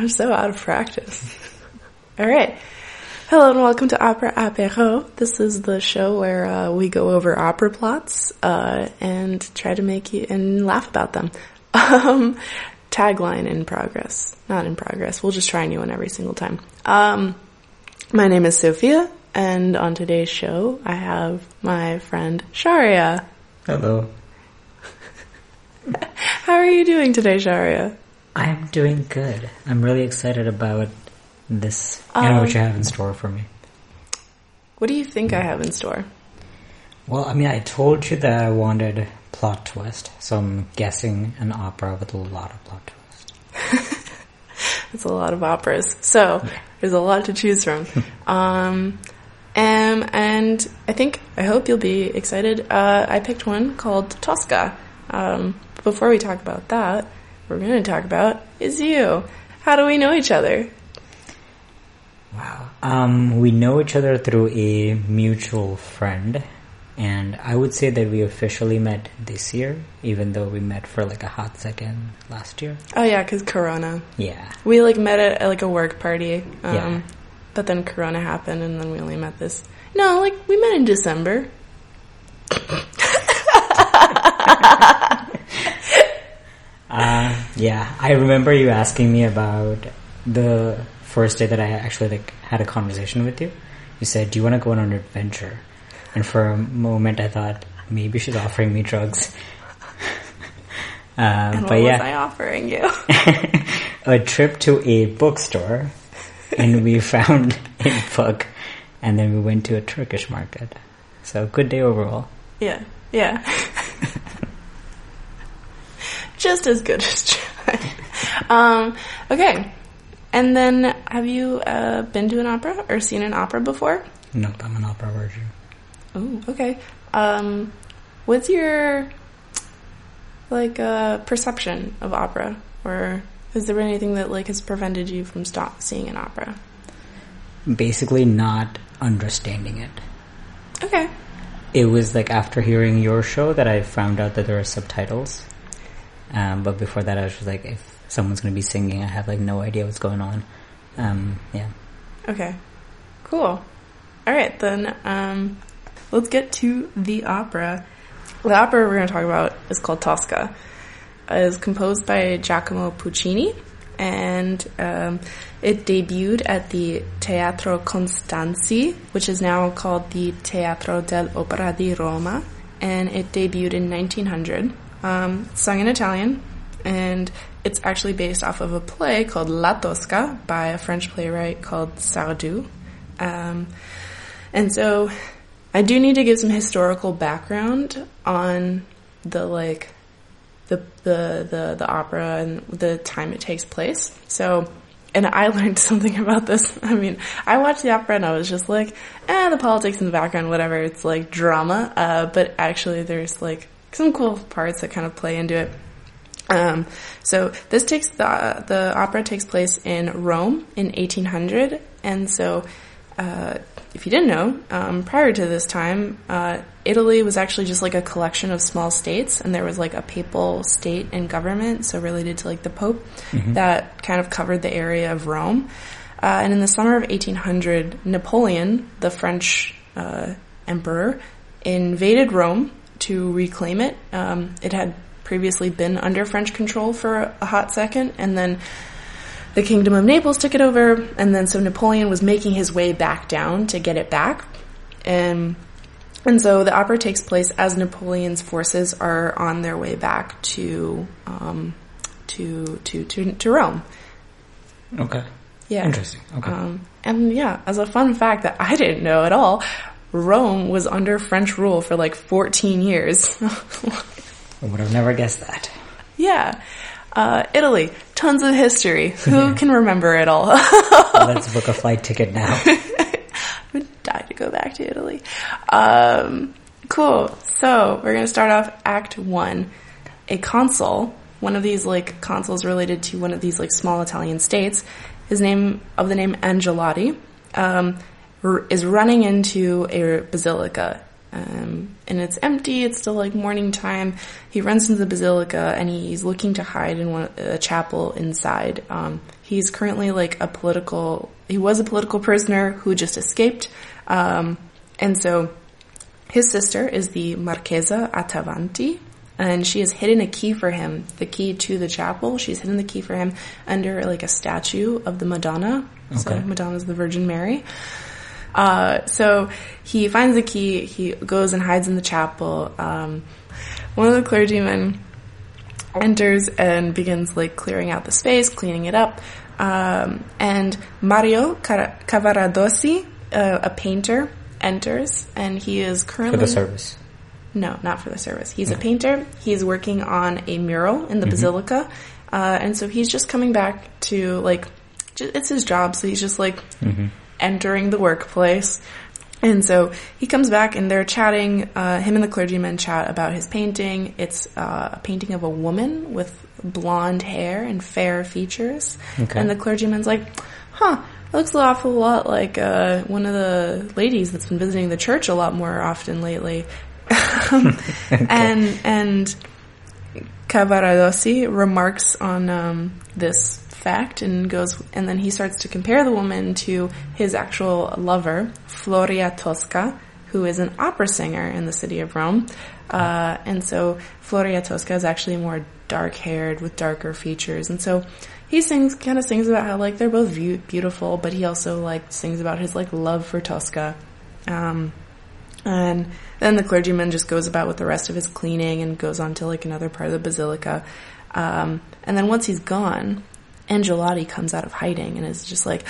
I'm so out of practice. All right. Hello and welcome to Opera Apéro. This is the show where uh, we go over opera plots uh, and try to make you and laugh about them. Um, tagline in progress, not in progress. We'll just try a new one every single time. Um, my name is Sophia, and on today's show, I have my friend Sharia. Hello. How are you doing today, Sharia? I'm doing good. I'm really excited about this. I know what you have in store for me. What do you think I have in store? Well, I mean, I told you that I wanted plot twist, so I'm guessing an opera with a lot of plot twist. It's a lot of operas, so there's a lot to choose from. um, um, and I think, I hope you'll be excited. Uh, I picked one called Tosca. Um, before we talk about that, we're going to talk about is you. How do we know each other? Wow. Um, we know each other through a mutual friend, and I would say that we officially met this year, even though we met for like a hot second last year. Oh yeah, cause Corona. Yeah. We like met at, at like a work party. Um, Yeah. but then Corona happened and then we only met this. No, like we met in December. Uh, yeah, I remember you asking me about the first day that I actually like had a conversation with you. You said, "Do you want to go on an adventure?" And for a moment, I thought maybe she's offering me drugs. uh, And but what yeah, was I offering you? a trip to a bookstore, and we found a book, and then we went to a Turkish market. So good day overall. yeah, yeah. Just as good as. Um, okay. And then, have you uh, been to an opera or seen an opera before? Nope, I'm an opera virgin. Oh, okay. Um, what's your like uh, perception of opera, or has there been anything that like has prevented you from stop seeing an opera? Basically, not understanding it. Okay. it was like after hearing your show that I found out that there are subtitles. Um, but before that, I was just like, if someone's going to be singing, I have like no idea what's going on. Um, yeah. Okay. Cool. All right, then um, let's get to the opera. The opera we're going to talk about is called Tosca. It is composed by Giacomo Puccini, and um, it debuted at the Teatro Constanzi, which is now called the Teatro dell'Opera di Roma, and it debuted in 1900. Um, sung in Italian, and it's actually based off of a play called La Tosca by a French playwright called Sardou. Um, and so I do need to give some historical background on the like the the the, the opera and the time it takes place. So and I learned something about this. I mean, I watched the opera and I was just like, eh, the politics in the background, whatever. It's like drama. Uh, but actually there's like some cool parts that kind of play into it. Um, so this takes the the opera takes place in Rome in 1800, and so uh, if you didn't know, um, prior to this time, uh, Italy was actually just like a collection of small states, and there was like a papal state and government, so related to like the Pope, that kind of covered the area of Rome. Uh, and in the summer of 1800, Napoleon, the French uh, emperor, invaded Rome to reclaim it. Um, it had previously been under French control for a hot second, and then the Kingdom of Naples took it over, and then so Napoleon was making his way back down to get it back. And and so the opera takes place as Napoleon's forces are on their way back to um, to, to to to Rome. Okay. Yeah. Interesting. Okay. Um, and yeah, as a fun fact that I didn't know at all, Rome was under French rule for like 14 years. I would have never guessed that. yeah. Uh, Italy, tons of history. Who can remember it all? Let's book a flight ticket now. I would die to go back to Italy. Um, cool. So we're gonna start off Act One. A consul, one of these like consuls related to one of these like small Italian states, his name of the name Angelotti, um, is running into a basilica Um, and it's empty. It's still like morning time. He runs into the basilica and he's looking to hide in one, a chapel inside. Um, he's currently like a political, he was a political prisoner who just escaped. Um, and so his sister is the Marchesa Attavanti, and she has hidden a key for him, the key to the chapel. She's hidden the key for him under like a statue of the Madonna. So Okay. Madonna's the Virgin Mary. Uh, so he finds the key, he goes and hides in the chapel. Um, one of the clergymen enters and begins like clearing out the space, cleaning it up. Um, and Mario Cavaradossi, uh, a painter, enters and he is currently For the service. no, not for the service. He's a painter. He's working on a mural in the basilica, uh, and so he's just coming back to like, it's his job. So he's just like entering the workplace, and so he comes back and they're chatting. Uh, him and the clergyman chat about his painting. It's uh, a painting of a woman with blonde hair and fair features, Okay. and the clergyman's like, "Huh." Looks an awful lot like uh, one of the ladies that's been visiting the church a lot more often lately. okay. And and Cavaradossi remarks on um, this fact and goes, and then he starts to compare the woman to his actual lover, Floria Tosca, who is an opera singer in the city of Rome. Uh, and so Floria Tosca is actually more dark haired with darker features. And so he sings, kind of sings about how like they're both beautiful, but he also like sings about his like love for Tosca. Um, and then the clergyman just goes about with the rest of his cleaning and goes on to like another part of the basilica. Um, and then once he's gone, Angelotti comes out of hiding and is just like,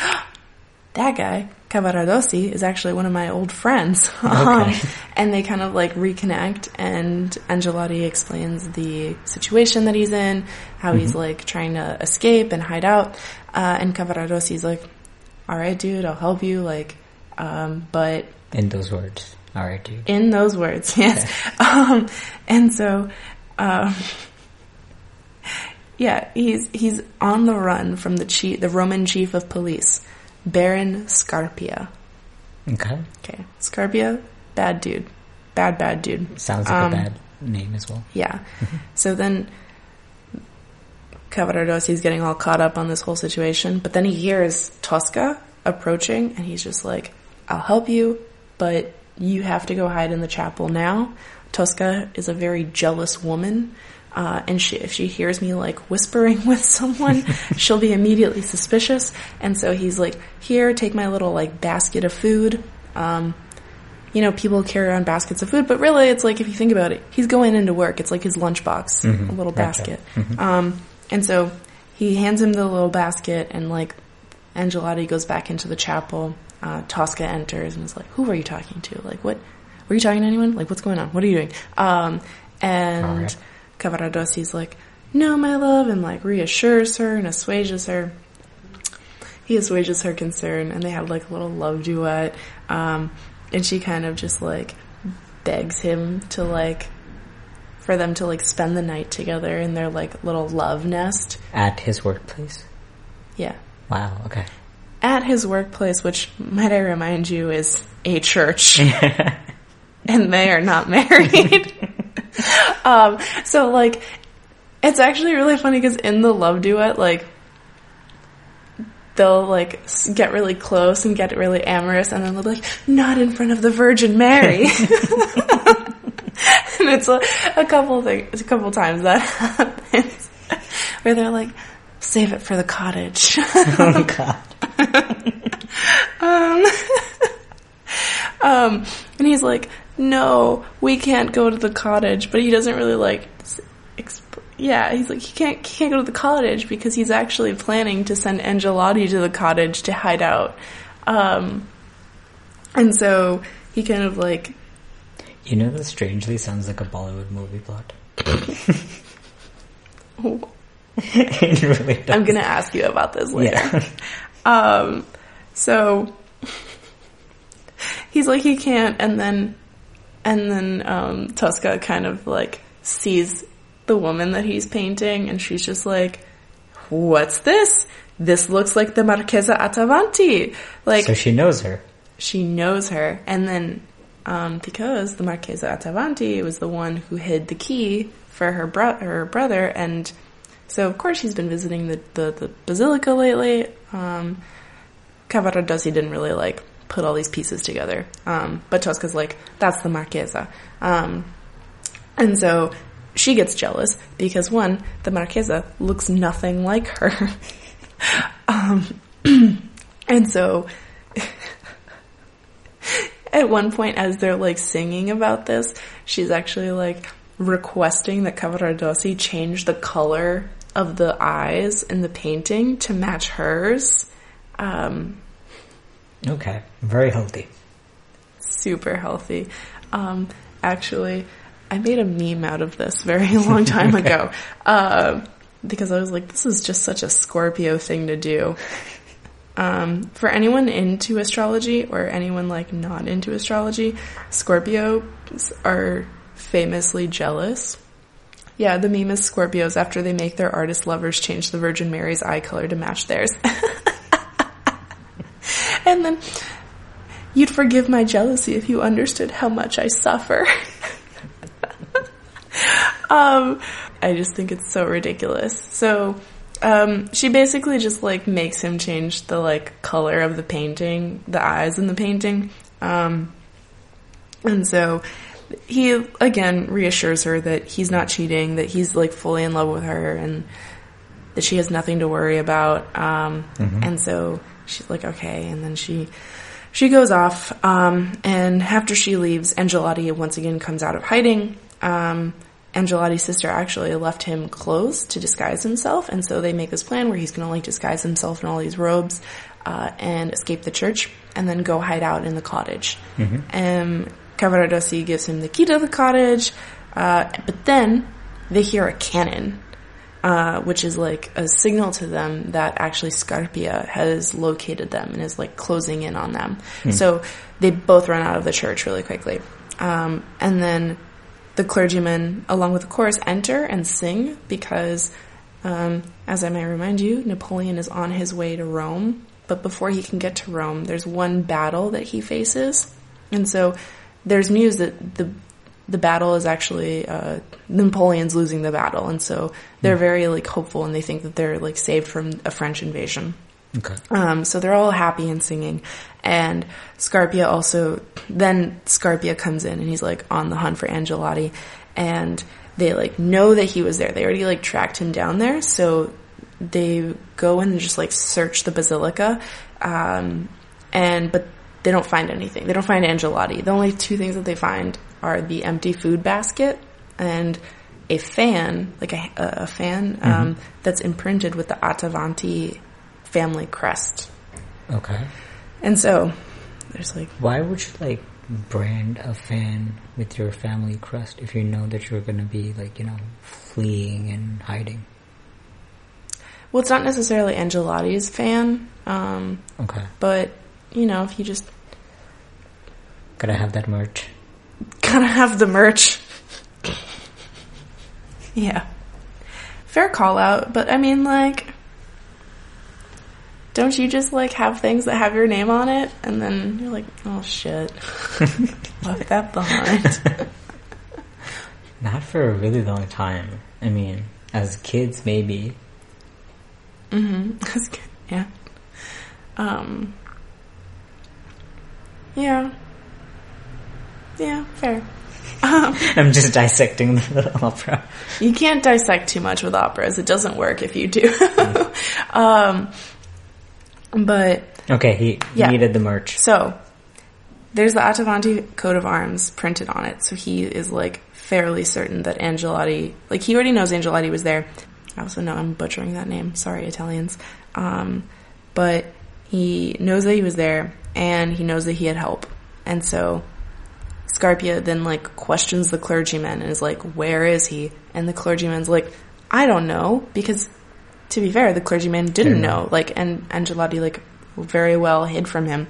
that guy, Cavaradossi, is actually one of my old friends. Um, and they kind of like reconnect and Angelotti explains the situation that he's in, how he's like trying to escape and hide out. Uh, and Cavaradossi's like, all right, dude, I'll help you. Like, um, but In those words. All right, dude. in those words, yes. Um, and so, um, yeah, he's he's on the run from the chief, the Roman chief of police, Baron Scarpia. Okay. Okay, Scarpia, bad dude, bad bad dude. Sounds like Um, a bad name as well. Yeah. so then Cavaradossi's getting all caught up on this whole situation, but then he hears Tosca approaching and he's just like, I'll help you, but you have to go hide in the chapel now. Tosca is a very jealous woman. Uh, and she, if she hears me like whispering with someone, she'll be immediately suspicious. And so he's like, here, take my little like basket of food. Um, you know, people carry around baskets of food, but really it's like, if you think about it, he's going into work. It's like his lunchbox, a little basket. Um, and so he hands him the little basket and like Angelotti goes back into the chapel. Uh, Tosca enters and is like, who are you talking to? Like, what, were you talking to anyone? Like, what's going on? What are you doing? Um, and. Cavaradossi's like, no, my love, and like reassures her and assuages her he assuages her concern and they have like a little love duet um, and she kind of just like begs him to like for them to like spend the night together in their like little love nest At his workplace. yeah Wow. Okay. at his workplace which might i remind you is a church and they are not married um, so like it's actually really funny because in the love duet like they'll like get really close and get really amorous and then they'll be like not in front of the virgin mary and it's a, a couple things a couple times that happens where they're like save it for the cottage oh god. um. Um, and he's like, no, we can't go to the cottage, but he doesn't really like, exp- yeah, he's like, he can't, he can't go to the cottage because he's actually planning to send Angelotti to the cottage to hide out. Um, and so he kind of like, You know this strangely sounds like a Bollywood movie plot. really. I'm gonna ask you about this later. Yeah. Um, so he's like he can't, and then and then um, Tosca kind of like sees the woman that he's painting, and she's just like, "What's this? This looks like the Marchesa Attavanti." Like so she knows her. she knows her, and then um, because the Marchesa Attavanti was the one who hid the key for her, bro- her brother, and so of course she's been visiting the, the, the basilica lately. Um, Cavaradossi didn't really like put all these pieces together, um, but Tosca's like, that's the Marchesa. Um, and so she gets jealous because one, the Marchesa looks nothing like her. um, and so at one point as they're like singing about this, she's actually like requesting that Cavaradossi change the color of the eyes in the painting to match hers. Um, Okay, very healthy. super healthy. Um, actually, I made a meme out of this very long time ago uh, because I was like, this is just such a Scorpio thing to do. Um, for anyone into astrology or anyone like not into astrology, Scorpios are famously jealous. Yeah, the meme is Scorpios after they make their artist lovers change the Virgin Mary's eye color to match theirs. and then You'd forgive my jealousy if you understood how much I suffer. um, I just think it's so ridiculous. So, um, she basically just like makes him change the like color of the painting, the eyes in the painting. Um, and so he again reassures her that he's not cheating, that he's like fully in love with her and that she has nothing to worry about. Um, and so she's like, okay. And then she, she goes off, um, and after she leaves, Angelotti once again comes out of hiding. Um, Angelotti's sister actually left him clothes to disguise himself, and so they make this plan where he's gonna like disguise himself in all these robes, uh, and escape the church, and then go hide out in the cottage. And Cavaradossi gives him the key to the cottage, uh, but then they hear a cannon uh, which is like a signal to them that actually Scarpia has located them and is like closing in on them. So they both run out of the church really quickly. Um, and then the clergymen, along with the chorus, enter and sing because, um, as I may remind you, Napoleon is on his way to Rome. But before he can get to Rome, there's one battle that he faces. And so there's news that the the battle is actually uh, Napoleon's losing the battle, and so they're very like hopeful, and they think that they're like saved from a French invasion. Okay. Um, so they're all happy and singing, and Scarpia also. Then Scarpia comes in, and he's like on the hunt for Angelotti, and they like know that he was there. They already like tracked him down there, so they go and just like search the basilica, um, and but they don't find anything. They don't find Angelotti. The only two things that they find are the empty food basket and a fan, like a, a fan um, that's imprinted with the Attavanti family crest. Okay. And so there's like, Why would you like brand a fan with your family crest if you know that you're gonna be like you know fleeing and hiding? well, it's not necessarily Angelotti's fan, um, Okay. but you know, if you just Gotta have that merch. Gotta have the merch. yeah. Fair call out, but I mean, like, don't you just like have things that have your name on it, and then you're like, oh shit, left that behind. Not for a really long time. I mean, as kids maybe. mm-hmm. Yeah. Um. Yeah. Yeah. Fair. Um, I'm just dissecting the opera. You can't dissect too much with operas. It doesn't work if you do. um, but Okay, he, he Yeah. needed the merch. so there's the Attavanti coat of arms printed on it. So he is like fairly certain that Angelotti, like he already knows Angelotti was there. I also know I'm butchering that name. Sorry, Italians. Um, but he knows that he was there and he knows that he had help. And so Scarpia then like questions the clergyman and is like, where is he? And the clergyman's like, I don't know because to be fair, the clergyman didn't Didn't know. Like, and Angelotti like very well hid from him.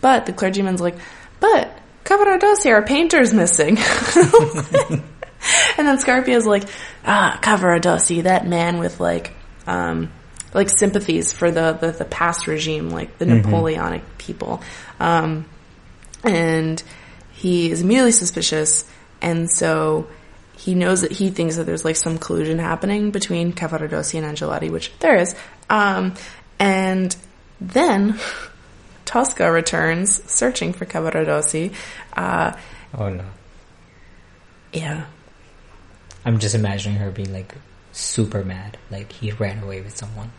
But the clergyman's like, but Cavaradossi, our painter's missing. and then Scarpia's like, ah, Cavaradossi, that man with like, um, like sympathies for the, the, the past regime, like the Napoleonic people. Um, and he is immediately suspicious, and so he knows that he thinks that there's like some collusion happening between Cavaradossi and Angelotti, which there is. Um, and then Tosca returns searching for Cavaradossi. Uh, Oh no. yeah. I'm just imagining her being like super mad, like he ran away with someone.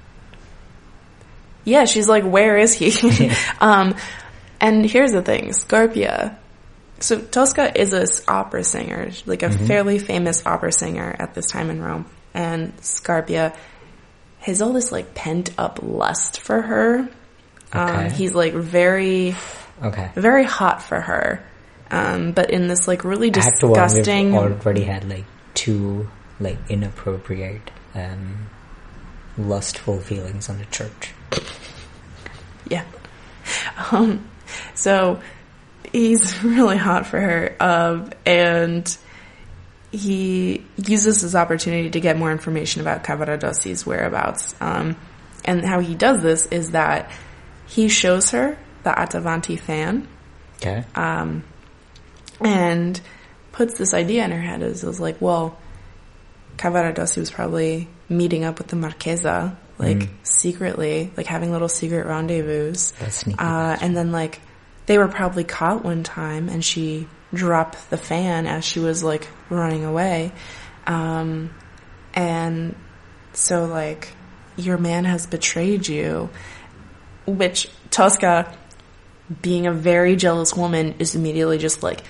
Yeah, she's like, where is he? um, and here's the thing, Scarpia. So Tosca is a opera singer, like a fairly famous opera singer at this time in Rome. And Scarpia has all this like pent up lust for her. Um, Okay. he's like very, Okay. very hot for her. Um, but in this like really Act one, disgusting, already had like two like inappropriate, um, lustful feelings on the church. Yeah. Um, so he's really hot for her, um, and he uses this opportunity to get more information about Cavaradossi's whereabouts. Um, and how he does this is that he shows her the Attavanti fan Okay. um, and puts this idea in her head is, is like, well, Cavaradossi was probably meeting up with the Marchesa, like secretly, like having little secret rendezvous. That's sneaky. Uh, and then like they were probably caught one time and she dropped the fan as she was like running away. Um, and so like your man has betrayed you, which Tosca, being a very jealous woman, is immediately just like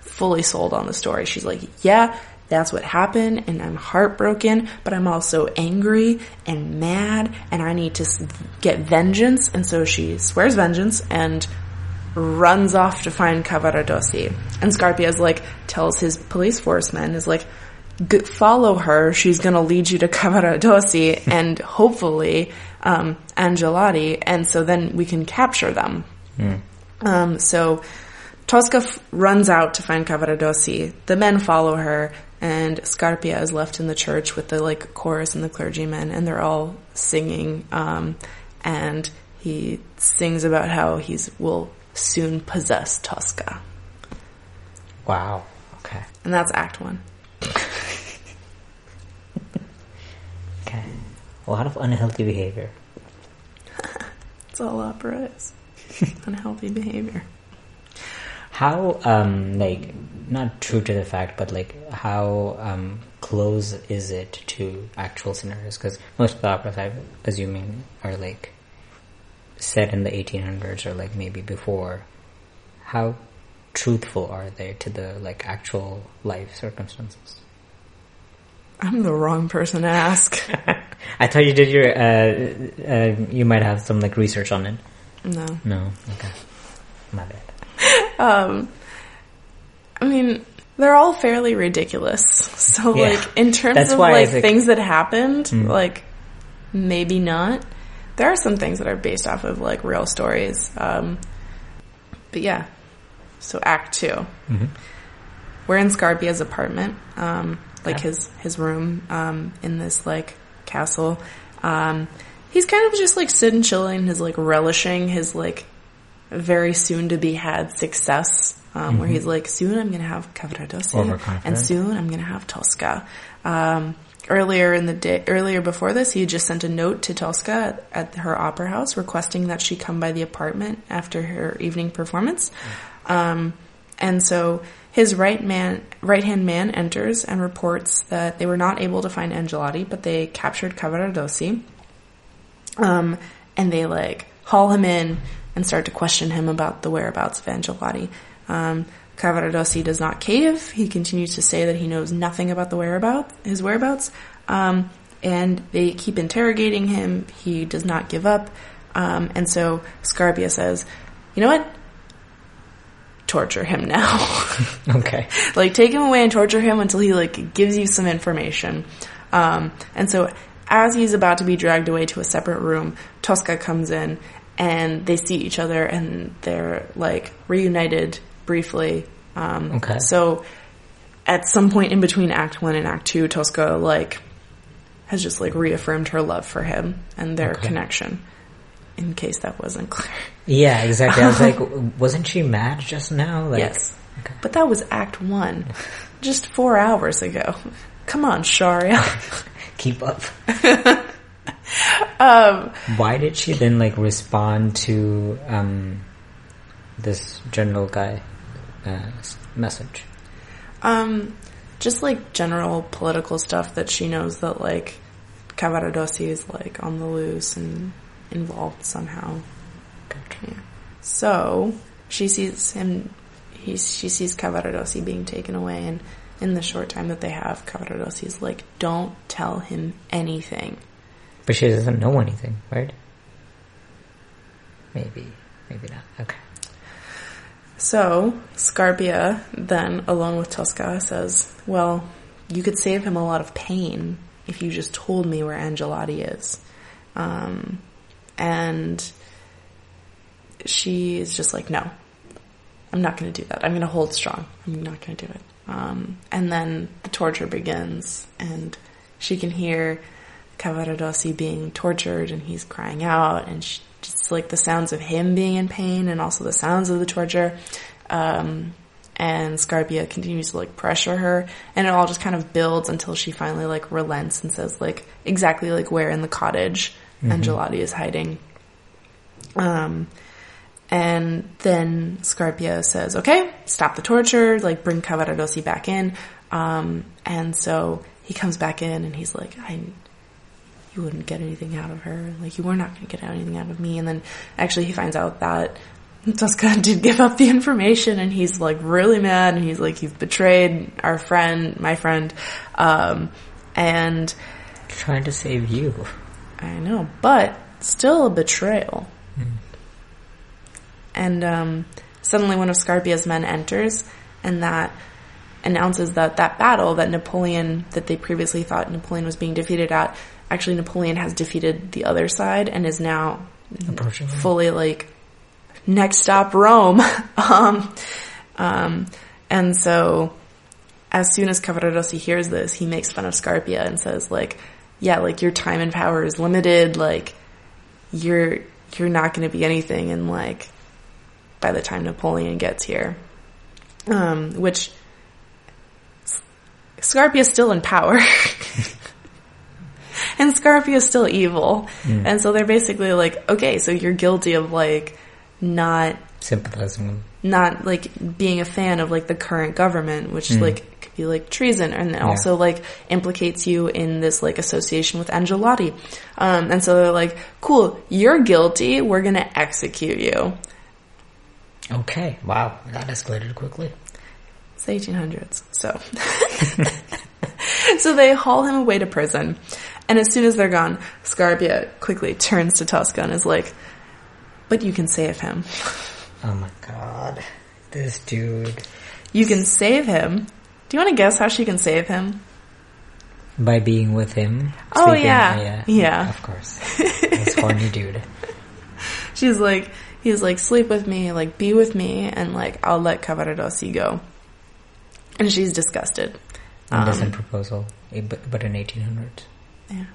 fully sold on the story. She's like, yeah, that's what happened and I'm heartbroken, but I'm also angry and mad and I need to get vengeance. And so she swears vengeance and runs off to find Cavaradossi. And Scarpia's like, tells his police force men, is like, "G- follow her, she's gonna lead you to Cavaradossi and hopefully, um, Angelotti, and so then we can capture them. Um, so Tosca f- runs out to find Cavaradossi. The men follow her, and Scarpia is left in the church with the like chorus and the clergymen, and they're all singing. Um, and he sings about how he's will soon possess Tosca, wow. Okay. and that's Act One. Okay. A lot of unhealthy behavior. it's all opera is. Unhealthy behavior. How, um, like, not true to the fact, but like, how, um, close is it to actual scenarios? Because most of the operas, I'm assuming, are like set in the 1800s or like maybe before. How truthful are they to the like actual life circumstances? I'm the wrong person to ask. I thought you did your, uh, uh, you might have some like research on it. No. No, okay. My bad. Um, I mean, they're all fairly ridiculous. So, Yeah. like, in terms That's of why I like was like- things that happened, Mm. like maybe not. There are some things that are based off of like real stories. Um, but yeah. So Act 2 Mhm. We're in Scarpia's apartment, um, like Yeah. his his room um, in this like castle. Um, he's kind of just like sitting chilling, his like relishing his like very soon to be had success. Um, Where he's like, soon I'm gonna have Cavaradossi, and soon I'm gonna have Tosca. Um, earlier in the day, earlier before this, he had just sent a note to Tosca at, at her opera house requesting that she come by the apartment after her evening performance. Um, and so his right man, right hand man enters and reports that they were not able to find Angelotti, but they captured Cavaradossi. Um, and they like haul him in and start to question him about the whereabouts of Angelotti. Um, Cavaradossi does not cave. He continues to say that he knows nothing about the whereabouts, his whereabouts. Um, and they keep interrogating him. He does not give up. Um, and so Scarpia says, you know what? Torture him now. Okay. like take him away and torture him until he like gives you some information. Um, and so as he's about to be dragged away to a separate room, Tosca comes in and they see each other and they're like reunited briefly. Um, Okay. So at some point in between Act One and Act Two, Tosca like has just like reaffirmed her love for him and their Okay. connection. In case that wasn't clear. Yeah, exactly. I was like, wasn't she mad just now? Like, yes. Okay. But that was Act One, just four hours ago. Come on, Sharia. Keep up. um, Why did she then like respond to um, this general guy uh, message? Um, just like general political stuff that she knows that like Cavaradossi is like on the loose and involved somehow. Yeah. So she sees him. He she sees Cavaradossi being taken away, and in the short time that they have, Cavaradossi is like, "Don't tell him anything." But she doesn't know anything, right? Maybe, maybe not. Okay. So Scarpia then, along with Tosca, says, "Well, you could save him a lot of pain if you just told me where Angelotti is." Um, and she is just like, "No, I'm not going to do that. I'm going to hold strong. I'm not going to do it." Um, and then the torture begins, and she can hear Cavaradossi being tortured, and he's crying out, and she, just like the sounds of him being in pain, and also the sounds of the torture. Um, and Scarpia continues to like pressure her, and it all just kind of builds until she finally like relents and says like exactly like where in the cottage Angelotti is hiding. Um, and then Scarpia says, okay, stop the torture, like bring Cavaradossi back in. Um, and so he comes back in and he's like, I, you wouldn't get anything out of her. Like you were not going to get anything out of me. And then actually he finds out that Tosca did give up the information and he's like really mad and he's like, you've betrayed our friend, my friend. Um, and Trying to save you. I know, but still a betrayal. And um, suddenly one of Scarpia's men enters, and that announces that that battle that Napoleon, that they previously thought Napoleon was being defeated at, actually Napoleon has defeated the other side and is now Approaching fully like next stop Rome. um, um, and so as soon as Cavaradossi hears this, he makes fun of Scarpia and says like, yeah, like your time and power is limited. Like you're, you're not going to be anything. And like by the time Napoleon gets here, um, which Scarpia is still in power. and Scarpia is still evil. And so they're basically like, okay, so you're guilty of like not Sympathizing with not like being a fan of like the current government, which like could be like treason, and it also like implicates you in this like association with Angelotti. Um, and so they're like, "Cool, you're guilty. We're gonna execute you." Okay, wow, that escalated quickly. It's the 1800s, so so they haul him away to prison, and as soon as they're gone, Scarpia quickly turns to Tosca and is like, "But you can save him." Oh my god, this dude. You can save him. Do you want to guess how she can save him? By being with him. Oh, yeah. yeah, Yeah. Of course, this horny dude. She's like, he's like, sleep with me, like, be with me, and like, I'll let Cavaradossi go. And she's disgusted. Innocent Um, proposal, eh, but, but in 1800s. Yeah.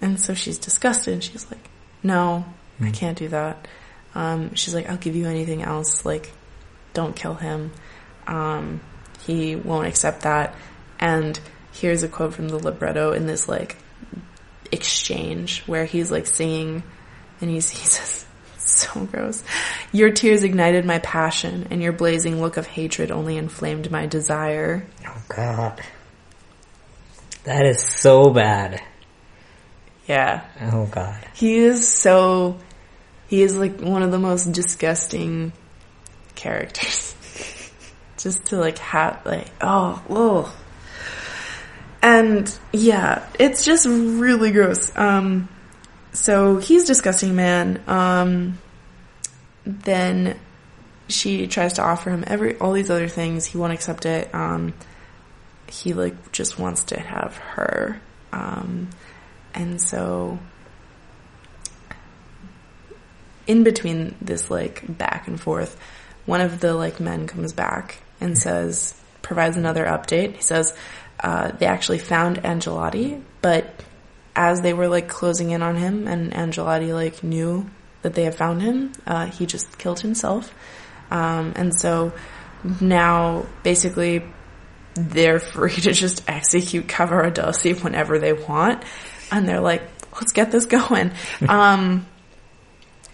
And so she's disgusted. and She's like, no, I can't do that. Um, she's like, I'll give you anything else. Like, don't kill him. Um, he won't accept that. And here's a quote from the libretto in this like exchange where he's like singing and he's, he says, so gross. Your tears ignited my passion and your blazing look of hatred only inflamed my desire. Oh god. That is so bad. Yeah. Oh god. He is so. He is like one of the most disgusting characters. Just to like have like oh oh. And yeah, it's just really gross. Um, so he's disgusting man. Um, then she tries to offer him every all these other things. He won't accept it. Um, he like just wants to have her. Um, and so in between this like back and forth, one of the like men comes back and says, provides another update. He says, uh, they actually found Angelotti, but as they were like closing in on him and Angelotti like knew that they had found him, uh, he just killed himself. Um, and so now basically they're free to just execute Cavaradossi whenever they want. And they're like, let's get this going. um,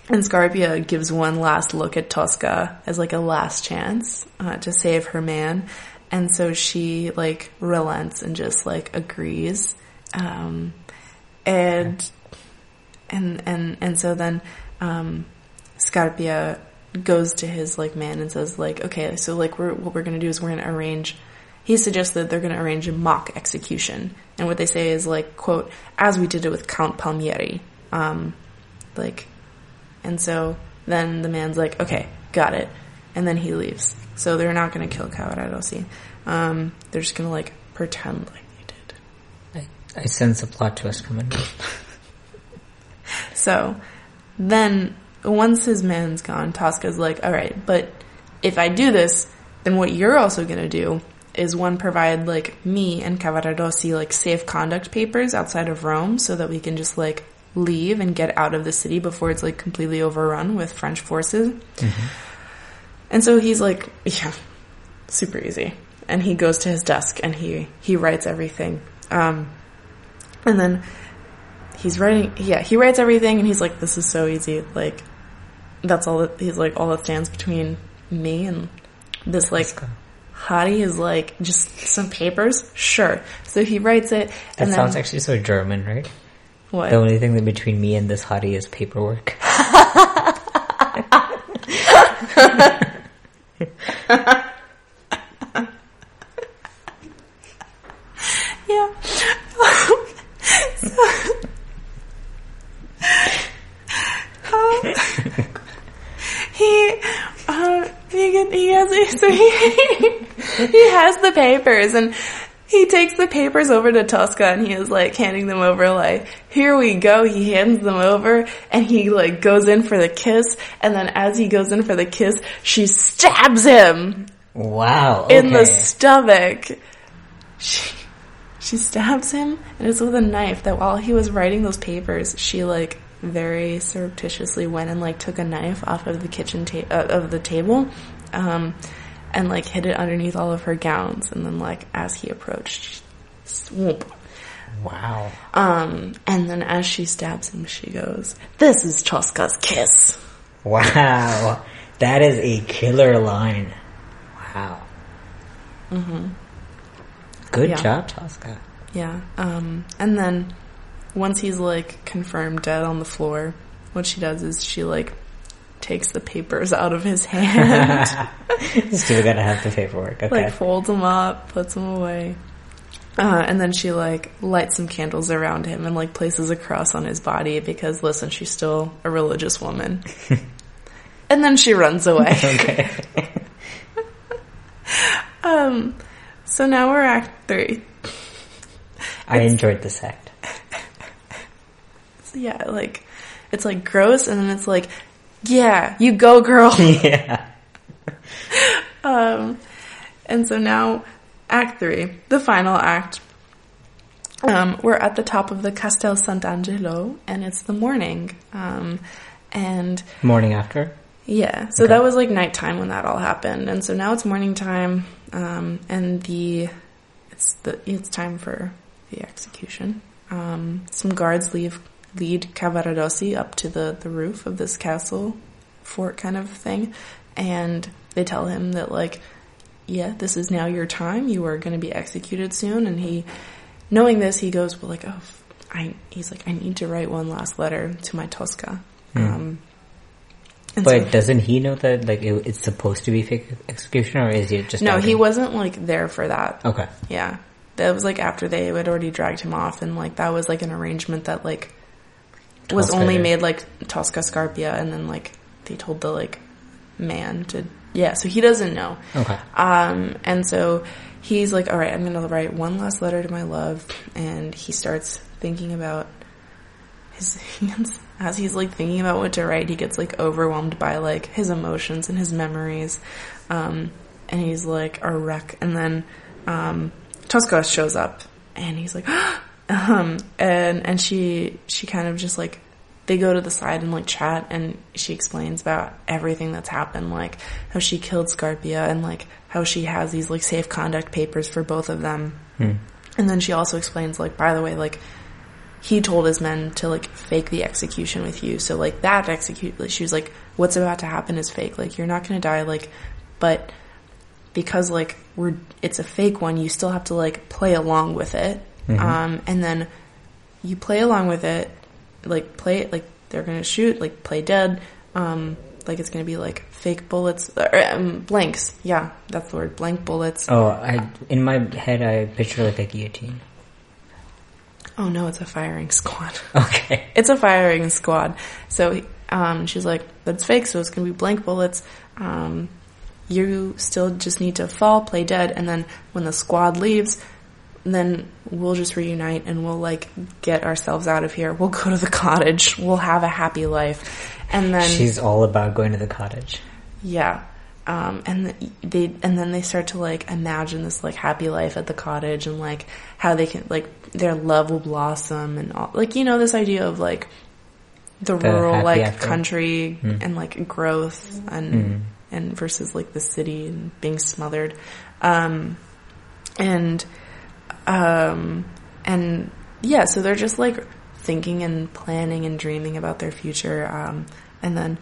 and Scarpia gives one last look at Tosca as like a last chance uh, to save her man. And so she like relents and just like agrees. Um, and, and, and, and so then, um, Scarpia goes to his like man and says like, okay, so like we're, what we're going to do is we're going to arrange he suggests that they're going to arrange a mock execution. And what they say is like, quote, as we did it with Count Palmieri. Um, like, and so then the man's like, okay, got it. And then he leaves. So they're not going to kill Cavaradossi. Um, they're just going to like pretend like they did. I, I sense a plot twist coming. so then once his man's gone, Tosca's like, all right, but if I do this, then what you're also going to do is one provide like me and Cavaradossi like safe conduct papers outside of Rome so that we can just like leave and get out of the city before it's like completely overrun with French forces. Mm-hmm. And so he's like, yeah, super easy. And he goes to his desk and he, he writes everything. Um, and then he's writing, yeah, he writes everything and he's like, this is so easy. Like, that's all that, he's like, all that stands between me and this like Hottie is like just some papers. Sure. So he writes it. That sounds then, actually so German, right? What? The only thing that between me and this hottie is paperwork. yeah. he, uh, he, he has, so he, he has the papers and he takes the papers over to Tosca and he is like handing them over like, here we go. He hands them over and he like goes in for the kiss and then as he goes in for the kiss, she stabs him. Wow. Okay. In the stomach. She, she stabs him and it's with a knife that while he was writing those papers, she like very surreptitiously went and like took a knife off of the kitchen ta- uh, of the table. Um, and like hid it underneath all of her gowns. And then like as he approached, swoop. Wow. Um, and then as she stabs him, she goes, "This is Tosca's kiss." Wow, that is a killer line. Wow. Mm-hmm. Good yeah. job, Tosca. Yeah. Um, and then once he's like confirmed dead on the floor, what she does is she like takes the papers out of his hand. Still gotta have the paperwork. Okay. Like folds them up, puts them away. Uh, and then she like lights some candles around him and like places a cross on his body because listen, she's still a religious woman. and then she runs away. okay. um, so now we're act three. I it's, enjoyed this act. yeah, like it's like gross, and then it's like yeah, you go, girl. yeah. um, and so now, Act Three, the final act. Um, we're at the top of the Castel Sant'Angelo, and it's the morning. Um, and morning after. Yeah, so okay. that was like nighttime when that all happened, and so now it's morning time, um, and the it's the it's time for the execution. Um, some guards leave lead Cavaradossi up to the, the roof of this castle fort kind of thing. And they tell him that like, yeah, this is now your time. You are going to be executed soon. And he, knowing this, he goes, well, like, oh, I, he's like, I need to write one last letter to my Tosca. Mm. Um, but so, doesn't he know that like it, it's supposed to be fake execution, or is he just? No, he wasn't like there for that. Okay. Yeah, that was like after they had already dragged him off, and like that was like an arrangement that like was only made like Tosca Scarpia, and then like they told the like man to yeah. So he doesn't know. Okay. Um, and so he's like, all right, I'm gonna write one last letter to my love, and he starts thinking about his hands as he's like thinking about what to write. He gets like overwhelmed by like his emotions and his memories, um, and he's like a wreck. And then um, Tosca shows up, and he's like. Um, and, and she, she kind of just like they go to the side and like chat and she explains about everything that's happened, like how she killed Scarpia and like how she has these like safe conduct papers for both of them. Hmm. And then she also explains like, by the way, like he told his men to like fake the execution with you. So like that execute, like, she was like, what's about to happen is fake. Like you're not going to die. Like, but because like we're, it's a fake one, you still have to like play along with it. Um, and then you play along with it, like play it, like they're to shoot, like play dead. Um, like it's to be like fake bullets, or, um, blanks. Yeah, that's the word. Blank bullets. Oh, I in my head I picture like a guillotine. Oh no, it's a firing squad. Okay. it's a firing squad. So um, she's like, that's fake, so it's gonna be blank bullets. Um, you still just need to fall, play dead, and then when the squad leaves, then we'll just reunite and we'll like get ourselves out of here. We'll go to the cottage. We'll have a happy life, and then She's all about going to the cottage. yeah. Um, and th- they, and then they start to like imagine this like happy life at the cottage and like how they can, like their love will blossom and all, like, you know, this idea of like the, The rural, like after. country Mm. and like growth and, Mm. and versus like the city and being smothered. Um, and, um, and yeah, so they're just like thinking and planning and dreaming about their future. Um, and then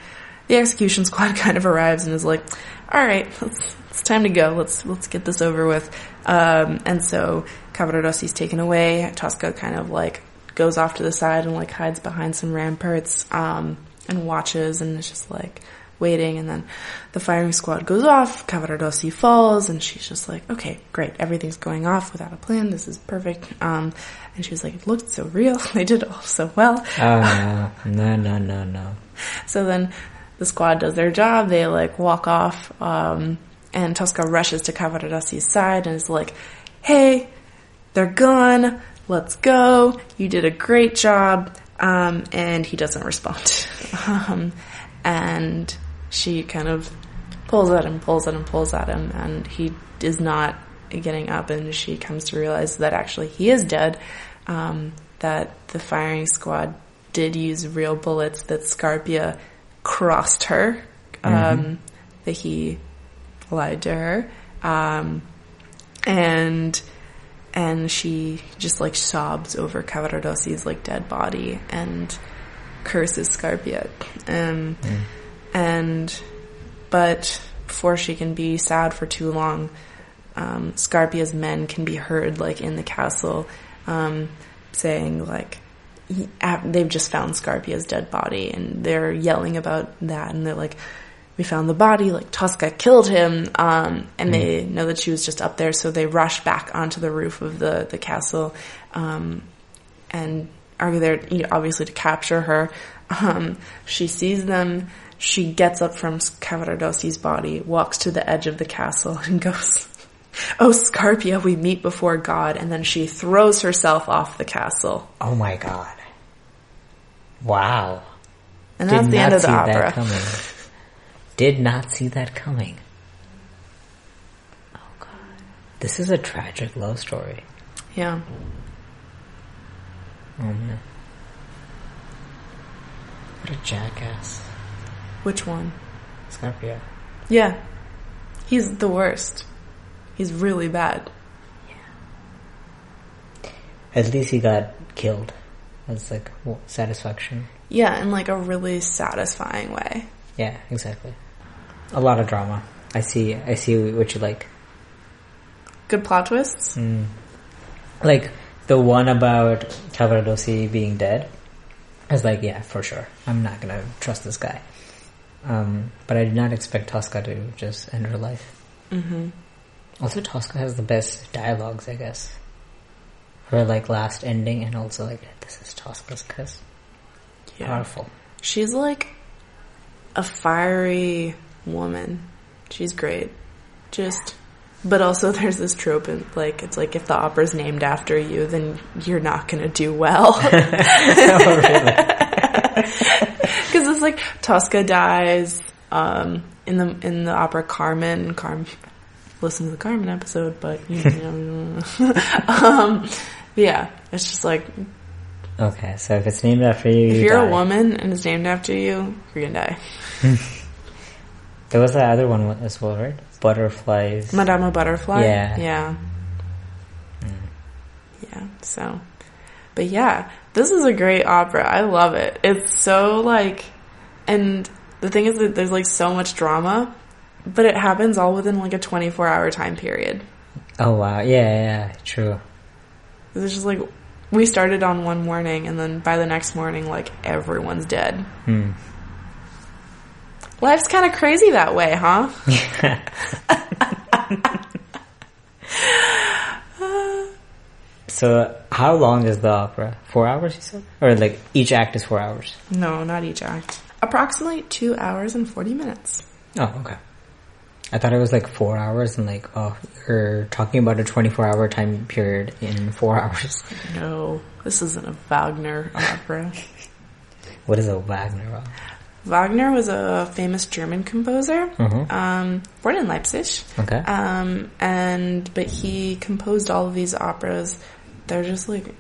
the execution squad kind of arrives and is like, all right, it's time to go. Let's, let's get this over with. Um, and so Cavaradossi's taken away. Tosca kind of like goes off to the side and like hides behind some ramparts, um, and watches and is just like waiting. And then the firing squad goes off. Cavaradossi falls and she's just like, okay, great. Everything's going off without a plan. This is perfect. Um, and she was like, it looked so real. they did all so well. Oh no, no, no, no. So then the squad does their job. They like walk off, um, and Tosca rushes to Cavaradossi's side and is like, "Hey, they're gone. Let's go. You did a great job." Um, and he doesn't respond. um, and she kind of pulls at him, pulls at him, pulls at him, and he is not getting up. And she comes to realize that actually he is dead. Um, that the firing squad did use real bullets. That Scarpia crossed her. Um, That he lied to her. Um, and and she just like sobs over Cavaradossi's like dead body and curses Scarpia. Um, and but before she can be sad for too long, um, Scarpia's men can be heard like in the castle, um, saying like he- they've just found Scarpia's dead body, and they're yelling about that, and they're like, "We found the body! Like Tosca killed him!" Um, and they know that she was just up there, so they rush back onto the roof of the the castle, um, and are there you know, obviously to capture her. Um, she sees them. She gets up from Cavaradossi's body, walks to the edge of the castle, and goes, "Oh, Scarpia, we meet before God." And then she throws herself off the castle, Oh my god. Wow. and that's Did the end of the see opera. that coming. Did not see that coming. Oh god. This is a tragic love story. Yeah, Oh man. What a jackass. Which one? Scarpia. Yeah, he's the worst. He's really bad. Yeah. At least he got killed. That's like satisfaction. Yeah, in like a really satisfying way. Yeah, exactly. A lot of drama. I see. I see what you like. Good plot twists. Mm. Like the one about Cavaradossi being dead. I was like, yeah, for sure. I'm not gonna trust this guy. Um, but I did not expect Tosca to just end her life. hmm Also, Tosca has the best dialogues, I guess. Her like last ending, and also like this is Tosca's kiss. Yeah. Powerful. She's like a fiery woman. She's great. Just, but also there's this trope in like, it's like if the opera's named after you, then you're not gonna do well. oh, really? Cause it's like Tosca dies, um, in the, in the opera Carmen, Carmen, listen to the Carmen episode, but you know, um, yeah, it's just like Okay, so if it's named after you, If you you're die. a woman and it's named after you, you're gonna die. There was that other one as well, right? Butterflies. Madama Butterfly. Yeah. Yeah. Yeah. So, but yeah, this is a great opera. I love it. It's so like, and the thing is that there's like so much drama, but it happens all within like a 24 hour time period. oh wow, yeah, yeah, true. It's just like we started on one morning, and then by the next morning, like everyone's dead. Hmm. Life's kind of crazy that way, huh? So how long is the opera? Four hours, you said, or like each act is four hours? No, not each act. Approximately two hours and 40 minutes. Oh, okay. I thought it was like four hours, and like, oh, you're talking about a twenty-four hour time period in four hours. No, this isn't a Wagner opera. What is a Wagner? opera? Wagner was a famous German composer, Mhm. um, born in Leipzig. Okay. Um, and but he composed all of these operas. They're just like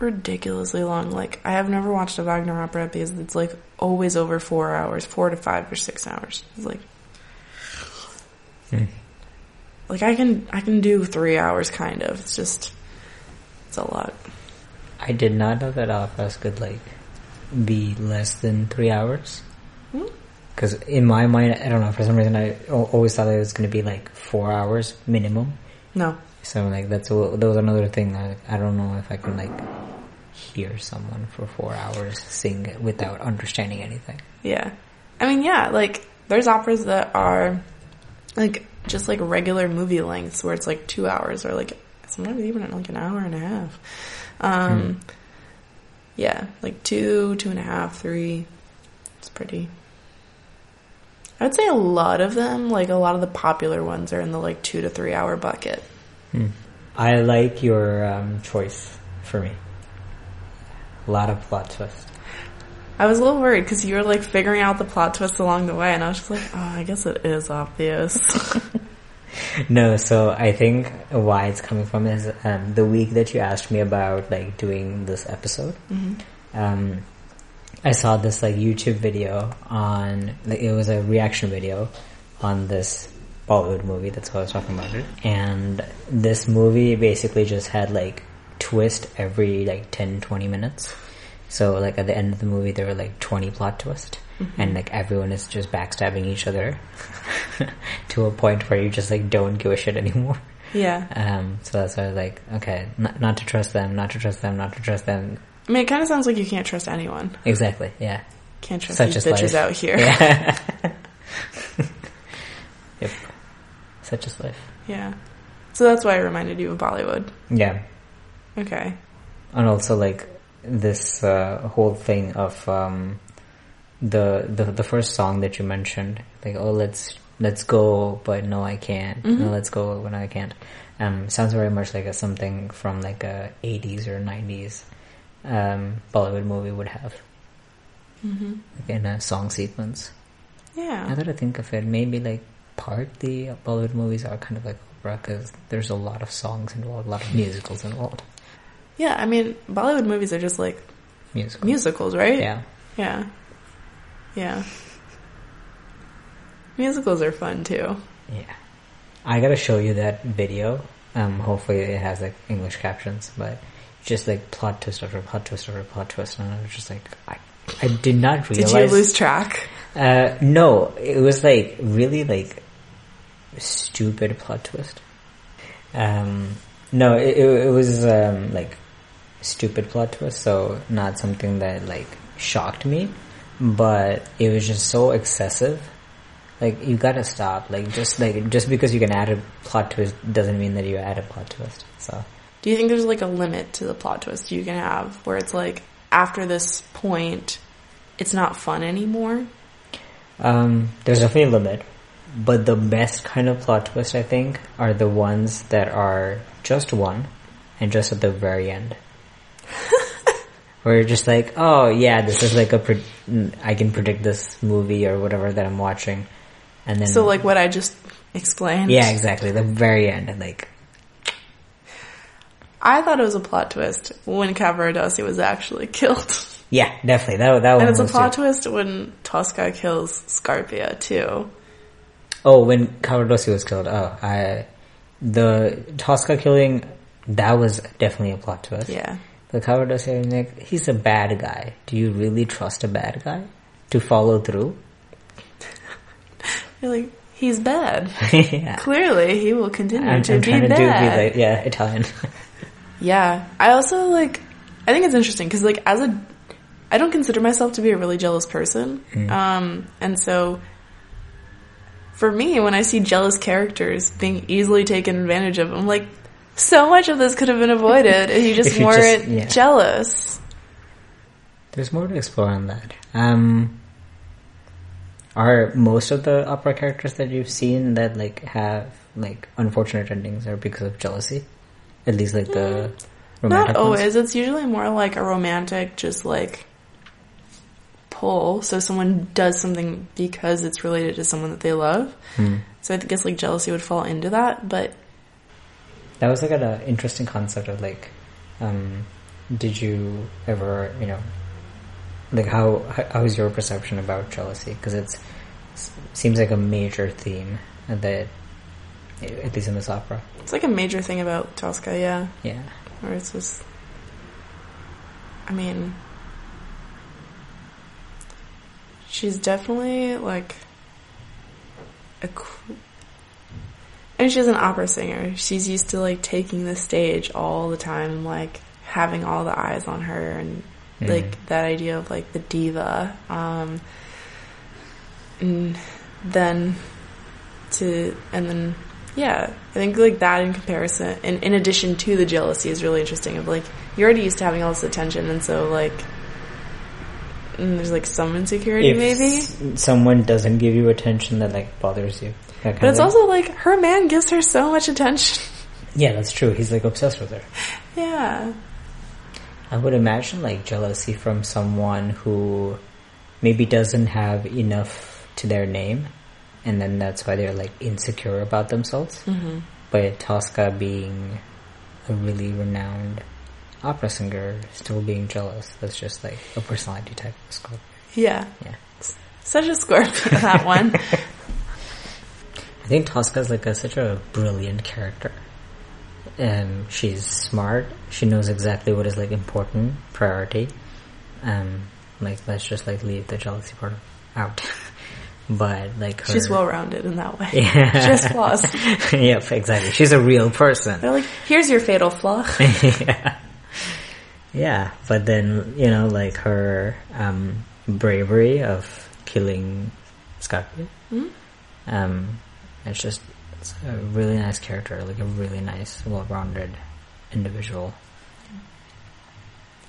ridiculously long. Like I have never watched a Wagner opera because it's like always over four hours, four to five or six hours. It's like, Hmm. like I can I can do three hours kind of. It's just it's a lot. I did not know that operas could like be less than three hours. Hmm? Because in my mind, I don't know for some reason I always thought it was going to be like four hours minimum. No, So like that's a, that was another thing. I, I don't know if I can like hear someone for four hours sing without understanding anything. Yeah. I mean, yeah, like, there's operas that are, like, just like regular movie lengths where it's like two hours or like, sometimes even like an hour and a half. Um, yeah, like two, two and a half, three. It's pretty. I would say a lot of them, like a lot of the popular ones are in the like two to three hour bucket. Hmm. I like your um, choice for me. A lot of plot twists. I was a little worried because you were like figuring out the plot twist along the way and I was just like, oh, I guess it is obvious. No, so I think why it's coming from is um, the week that you asked me about like doing this episode. Um, I saw this like YouTube video on like, it was a reaction video on this Bollywood movie. That's what I was talking about. And this movie basically just had like twist every like 10, 20 minutes. So like at the end of the movie, there were like 20 plot twists. And like everyone is just backstabbing each other to a point where you just like don't give a shit anymore. yeah. Um, so that's why I was like, okay, not, not to trust them, not to trust them, not to trust them. I mean, it kind of sounds like you can't trust anyone. Exactly, yeah. Can't trust Such these bitches life. out here. Yeah. Such is life. Yeah. So that's why I reminded you of Bollywood. Yeah. Okay. And also like this uh, whole thing of um, the, the the first song that you mentioned, like oh let's let's go, but no I can't. No, let's go, but no I can't. Um, sounds very much like a something from like a 80s or 90s um, Bollywood movie would have hmm like in a song sequence. Now Yeah. that I think of it, maybe like partly Bollywood movies are kind of like opera because there's a lot of songs involved, a lot of musicals involved. Yeah, I mean, Bollywood movies are just like Musicals. musicals, right? Yeah. Yeah. Yeah. Musicals are fun too. Yeah. I gotta show you that video. Um, hopefully it has like English captions, but just like plot twist after plot twist after plot twist, and I was just like, I, I did not realize. Did you lose track? Uh, no, it was like really like stupid plot twist. Um, no, it, it, it was um, like stupid plot twist, so not something that like shocked me, but it was just so excessive. Like you gotta stop. Like just like just because you can add a plot twist doesn't mean that you add a plot twist. So Do you think there's like a limit to the plot twist you can have where it's like after this point it's not fun anymore? Um, there's definitely a limit, but the best kind of plot twist I think are the ones that are just one and just at the very end. Where you're just like, oh yeah, this is like a, pre- I can predict this movie or whatever that I'm watching, and then So like what I just explained. yeah, exactly, the very end, and like I thought it was a plot twist when Cavaradossi was actually killed. Yeah, definitely. That that one And it's a plot too. twist when Tosca kills Scarpia too. Oh, when Cavaradossi was killed. Oh, I the Tosca killing that was definitely a plot twist. Yeah. The Cavaradossi like he's a bad guy. Do you really trust a bad guy to follow through? You're like, he's bad. yeah. Clearly, he will continue I'm, to I'm be trying to do be like yeah Italian. Yeah. I also like, I think it's interesting because like as a, I don't consider myself to be a really jealous person. Um, and so for me, when I see jealous characters being easily taken advantage of, I'm like, so much of this could have been avoided if you just If you weren't just- yeah. jealous. There's more to explore on that. Um, are most of the opera characters that you've seen that like have like unfortunate endings are because of jealousy? At least like the romantic Not ones? always. It's usually more like a romantic, just like pull. So someone does something because it's related to someone that they love. Hmm. So I guess like jealousy would fall into that. But That was like an interesting concept of like, um, did you ever, you know, like how how how is your perception about jealousy? Because it's seems like a major theme that, at least in this opera, it's like a major thing about Tosca, yeah. yeah. or it's just, I mean, she's definitely like a. Cool, and she's an opera singer. She's used to like taking the stage all the time, and, like having all the eyes on her, and Mm. like that idea of like the diva. Um, and then to and then yeah, I think like that in comparison, and in addition to the jealousy, is really interesting. Of like you're already used to having all this attention, and so like and there's like some insecurity if maybe. someone doesn't give you attention that like bothers you. But it's also like her man gives her so much attention. yeah, that's true. He's like obsessed with her. yeah. I would imagine like jealousy from someone who maybe doesn't have enough to their name, and then that's why they're like insecure about themselves. Mm-hmm. But Tosca being a really renowned opera singer, still being jealous. That's just like a personality type of Scorpio. Yeah. Yeah. Such a Scorpio, that one. I think Tosca is like a, such a brilliant character. Um, she's smart. She knows exactly what is like important, priority. Um, like let's just like leave the jealousy part out. but like her, She's well rounded in that way. Yeah. She has flaws. yep, exactly. She's a real person. They're like, here's your fatal flaw. yeah. Yeah, but then you know, like her um, bravery of killing Scarpia. Mhm. Um, it's just it's a really nice character, like a really nice, well-rounded individual.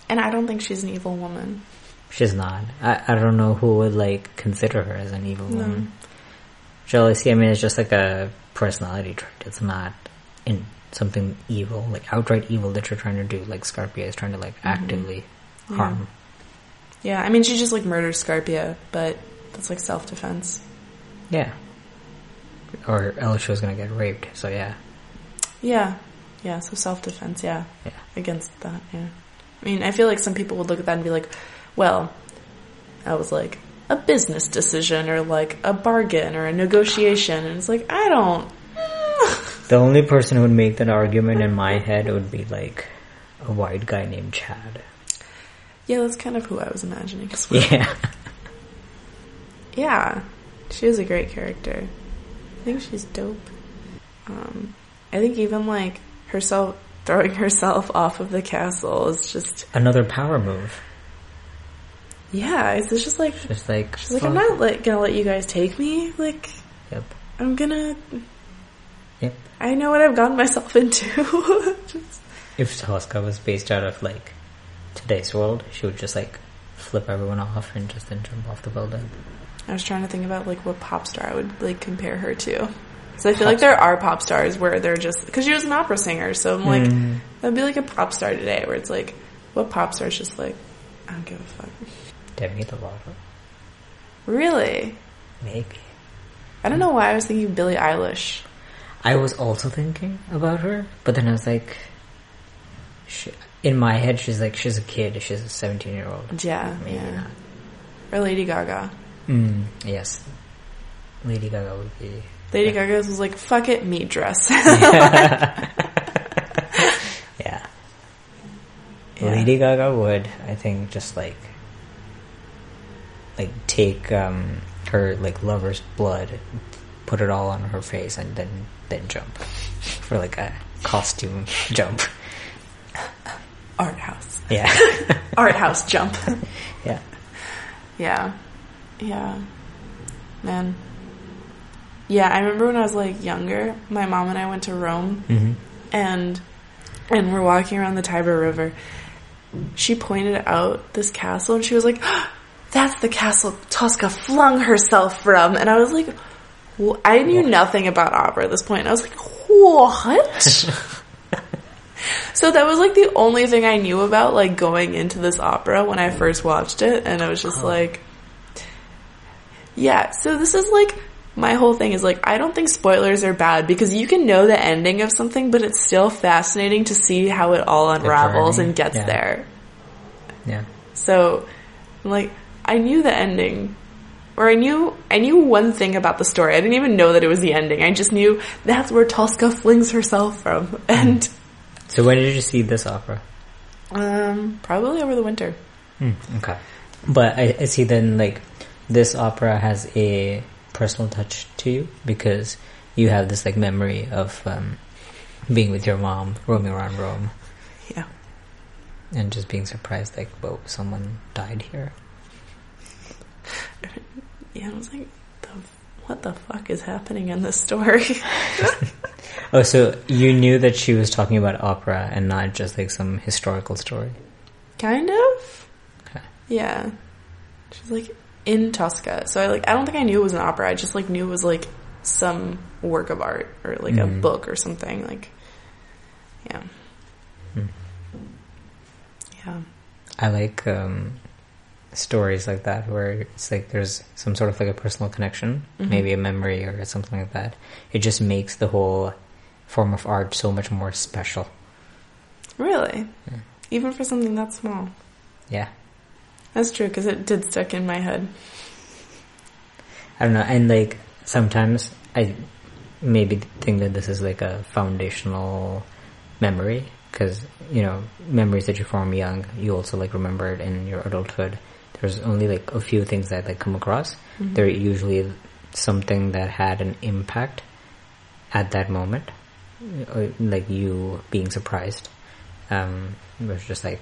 And I don't think she's an evil woman. She's not. I I don't know who would like consider her as an evil No. woman. Jealousy, I mean, it's just like a personality trait. It's not in something evil, like outright evil that you're trying to do. Like Scarpia is trying to like mm-hmm. actively Yeah. harm. Yeah, I mean, she just like murders Scarpia, but that's like self defense. Yeah. Or else she was gonna get raped. So yeah, Yeah, yeah, so self defense, yeah. yeah. Against that, yeah. I mean, I feel like some people would look at that and be like, well, that was like a business decision or like a bargain or a negotiation. And it's like, I don't. The only person who would make that argument in my head would be like a white guy named Chad. Yeah, that's kind of who I was imagining as well. Yeah. Yeah, she is a great character. I think she's dope. Um, I think even like herself throwing herself off of the castle is just Another power move. yeah. It's just like Just like she's like I'm not like gonna let you guys take me. Like Yep. I'm gonna. Yep. I know what I've gotten myself into. If Tosca was based out of like today's world, she would just like flip everyone off and just then jump off the building. I was trying to think about like what pop star I would like compare her to. So I feel Pop like there are pop stars where they're just because she was an opera singer. So I'm like Mm. that'd be like a pop star today where it's like what pop star is just like I don't give a fuck. Demi Lovato. Really? Maybe. I don't know why I was thinking Billie Eilish. I was also thinking about her, but then I was like, she, in my head, she's like she's a kid. She's a seventeen year old. Yeah, Maybe yeah. not. Or Lady Gaga. Mm, yes, Lady Gaga would be. Lady Gaga was like, "Fuck it, me dress." Yeah. Yeah. Lady Gaga would, I think, just like like take um, her like lover's blood, put it all on her face, and then then jump for like a costume jump. Art house. Yeah, Art house jump. yeah. Yeah. Yeah. Man. Yeah, I remember when I was like younger, my mom and I went to Rome hmm and and we're walking around the Tiber River. She pointed out this castle and she was like, "That's the castle Tosca flung herself from." And I was like, I knew nothing about opera at this point. I was like, "What?" so that was like the only thing I knew about like going into this opera when I first watched it and I was just like yeah, so this is like my whole thing is like I don't think spoilers are bad because you can know the ending of something, but it's still fascinating to see how it all unravels and gets yeah. there. Yeah. So, like, I knew the ending, or I knew I knew one thing about the story. I didn't even know that it was the ending. I just knew that's where Tosca flings herself from, and So when did you see this opera? um, probably over the winter. Hmm, okay. But I, I see then like this opera has a personal touch to you because you have this like memory of um, being with your mom roaming around Rome Yeah, and just being surprised like whoa someone died here. yeah. I was like, the, what the fuck is happening in this story? Oh, so you knew that she was talking about opera and not just like some historical story. kind of. Okay. Yeah. She's like in Tosca. So I like I don't think I knew it was an opera. I just like knew it was like some work of art or like a Mhm. book or something. Like yeah. Hmm. Yeah. I like um, stories like that where it's like there's some sort of like a personal connection, Mhm. maybe a memory or something like that. It just makes the whole form of art so much more special. Really? Yeah. Even for something that small. Yeah. That's true because it did stick in my head. I don't know, and like sometimes I maybe think that this is like a foundational memory because you know memories that you form young, you also like remember it in your adulthood. There's only like a few things that like come across. Mhm. They're usually something that had an impact at that moment, Uh, like you being surprised. Um, it was just like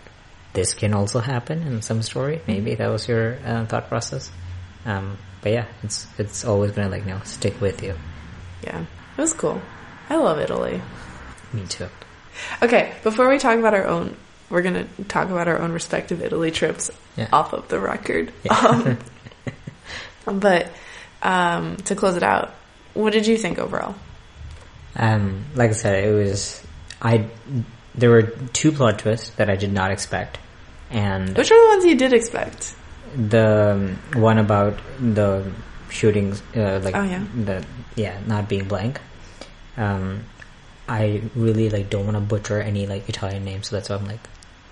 this can also happen in some story. Maybe that was your uh, thought process. Um, but yeah, it's it's always gonna like you know stick with you. Yeah. It was cool. I love Italy. Me too. Okay, before we talk about our own, we're gonna talk about our own respective Italy trips Yeah. off of the record. Yeah. Um, but um, to close it out, what did you think overall? Um, like I said, it was I. There were two plot twists that I did not expect, and Which are the ones you did expect? the um, one about the shootings, uh, like Oh, yeah. the yeah, not being blank. Um, I really like don't want to butcher any like Italian names, so that's why I'm like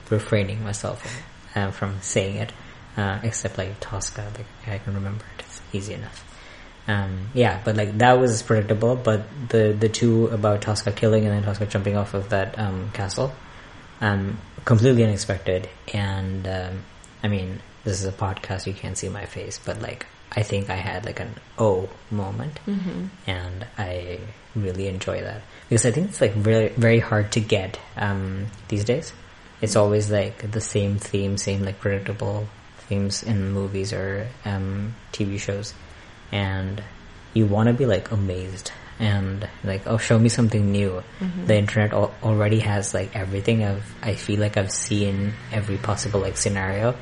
refraining myself uh, from saying it. Uh, except like Tosca, like I can remember it. It's easy enough. Um, yeah, but like that was predictable. But the the two about Tosca killing and then Tosca jumping off of that um, castle, um, completely unexpected. And um, I mean, this is a podcast; you can't see my face, but like I think I had like an oh moment, Mm-hmm. and I really enjoy that because I think it's like very very hard to get um, these days. It's always like the same theme, same like predictable themes in movies or um, TV shows, and you want to be like amazed and like oh show me something new. Mhm. The internet al- already has like everything. I've I feel like I've seen every possible like scenario.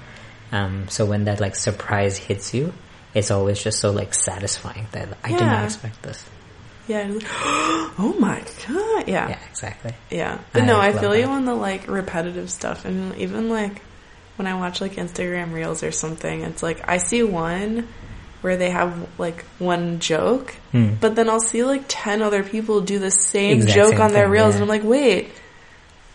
Um, so when that like surprise hits you, it's always just so like satisfying that I did not expect this. Yeah. it was like, oh my god. Yeah. Yeah, exactly. Yeah. But I no, I feel you on the like repetitive stuff and even like when I watch like Instagram reels or something, it's like I see one where they have like one joke, Hmm. but then I'll see like 10 other people do the same Exact joke same on their thing, reels yeah. and I'm like, "Wait,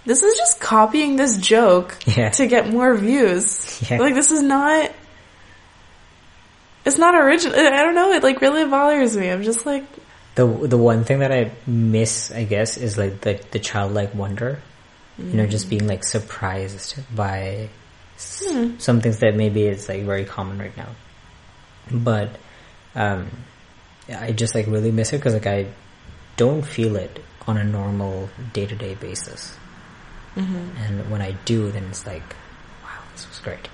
this is just copying this joke Yeah. to get more views. Yeah. Like this is not. It's not original. I don't know. It like really bothers me. I'm just like, The the one thing that I miss, I guess, is like the the childlike wonder. You know, just being like surprised by s- Hmm. some things that maybe is like very common right now. But um, I just like really miss it because like I don't feel it on a normal day to day basis. And when I do, then it's like, wow, this was great.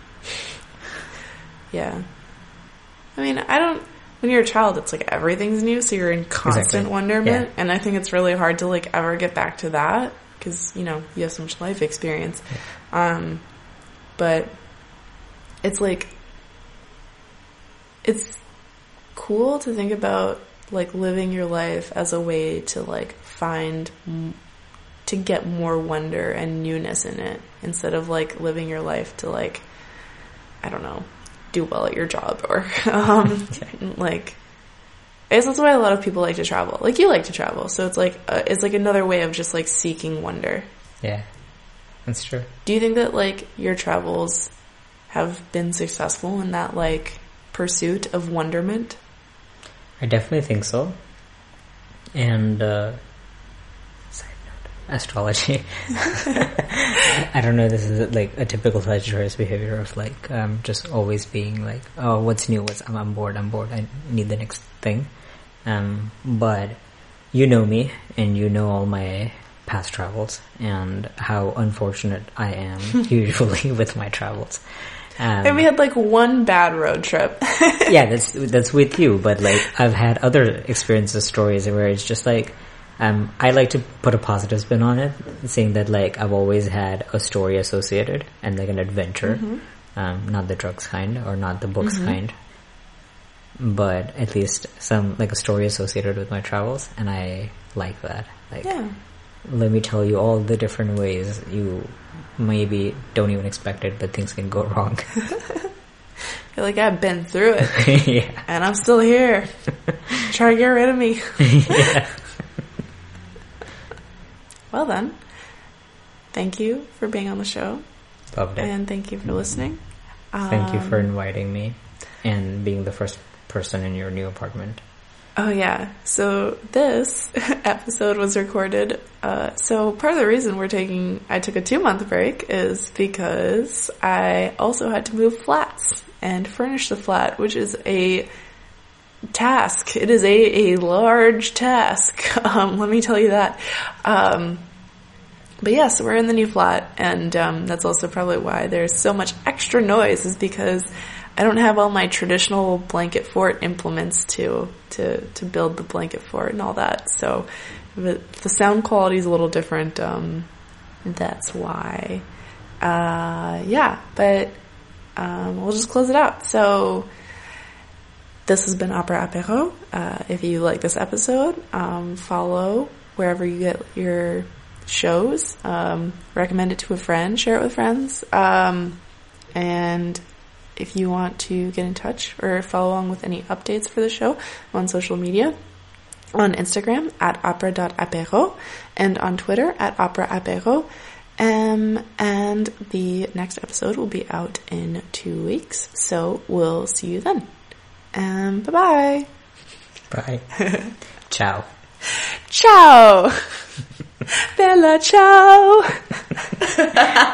yeah. I mean, I don't. When you're a child, it's like everything's new, so you're in constant Exactly. wonderment, Yeah. and I think it's really hard to like ever get back to that because you know you have so much life experience. Um, but it's like it's cool to think about like living your life as a way to like find to get more wonder and newness in it instead of like living your life to like I don't know do well at your job or um like I guess that's why a lot of people like to travel. Like you like to travel, so it's like uh, it's like another way of just like seeking wonder. Yeah, that's true. Do you think that like your travels have been successful in that like pursuit of wonderment? I definitely think so. And uh, astrology. I don't know. This is like a typical Sagittarius behavior of like um, just always being like, "Oh, what's new? What's I'm, I'm bored. I'm bored. I need the next thing." Um, but you know me, and you know all my past travels and how unfortunate I am usually with my travels. Um, And we had like one bad road trip. yeah, that's that's with you. But like, I've had other experiences, stories where it's just like, um, I like to put a positive spin on it, saying that like I've always had a story associated and like an adventure, um, not the drugs kind or not the books kind, but at least some like a story associated with my travels, and I like that. Like, yeah. let me tell you all the different ways you maybe don't even expect it, but things can go wrong. You're like I've been through it yeah. and I'm still here. Try to get rid of me. yeah. Well then, thank you for being on the show Loved it. and thank you for listening. Thank you for Um, inviting me and being the first person in your new apartment. Oh yeah. So this episode was recorded. Uh, so part of the reason we're taking, I took a two month break is because I also had to move flats and furnish the flat, which is a task. It is a, a large task. Um, let me tell you that. Um, but yeah, so we're in the new flat, and um, that's also probably why there's so much extra noise, is because I don't have all my traditional blanket fort implements to to to build the blanket fort and all that. So the, the sound quality is a little different. Um, that's why. Uh, yeah, but um, we'll just close it out. So. This has been Opera Apero. Uh, if you like this episode, um, follow wherever you get your shows. Um, recommend it to a friend, share it with friends. Um, and if you want to get in touch or follow along with any updates for the show on social media, on Instagram at opera.apero and on Twitter at operaapero. Um, and the next episode will be out in two weeks. So we'll see you then. Um, bye bye. Bye. Ciao. Ciao! Bella ciao!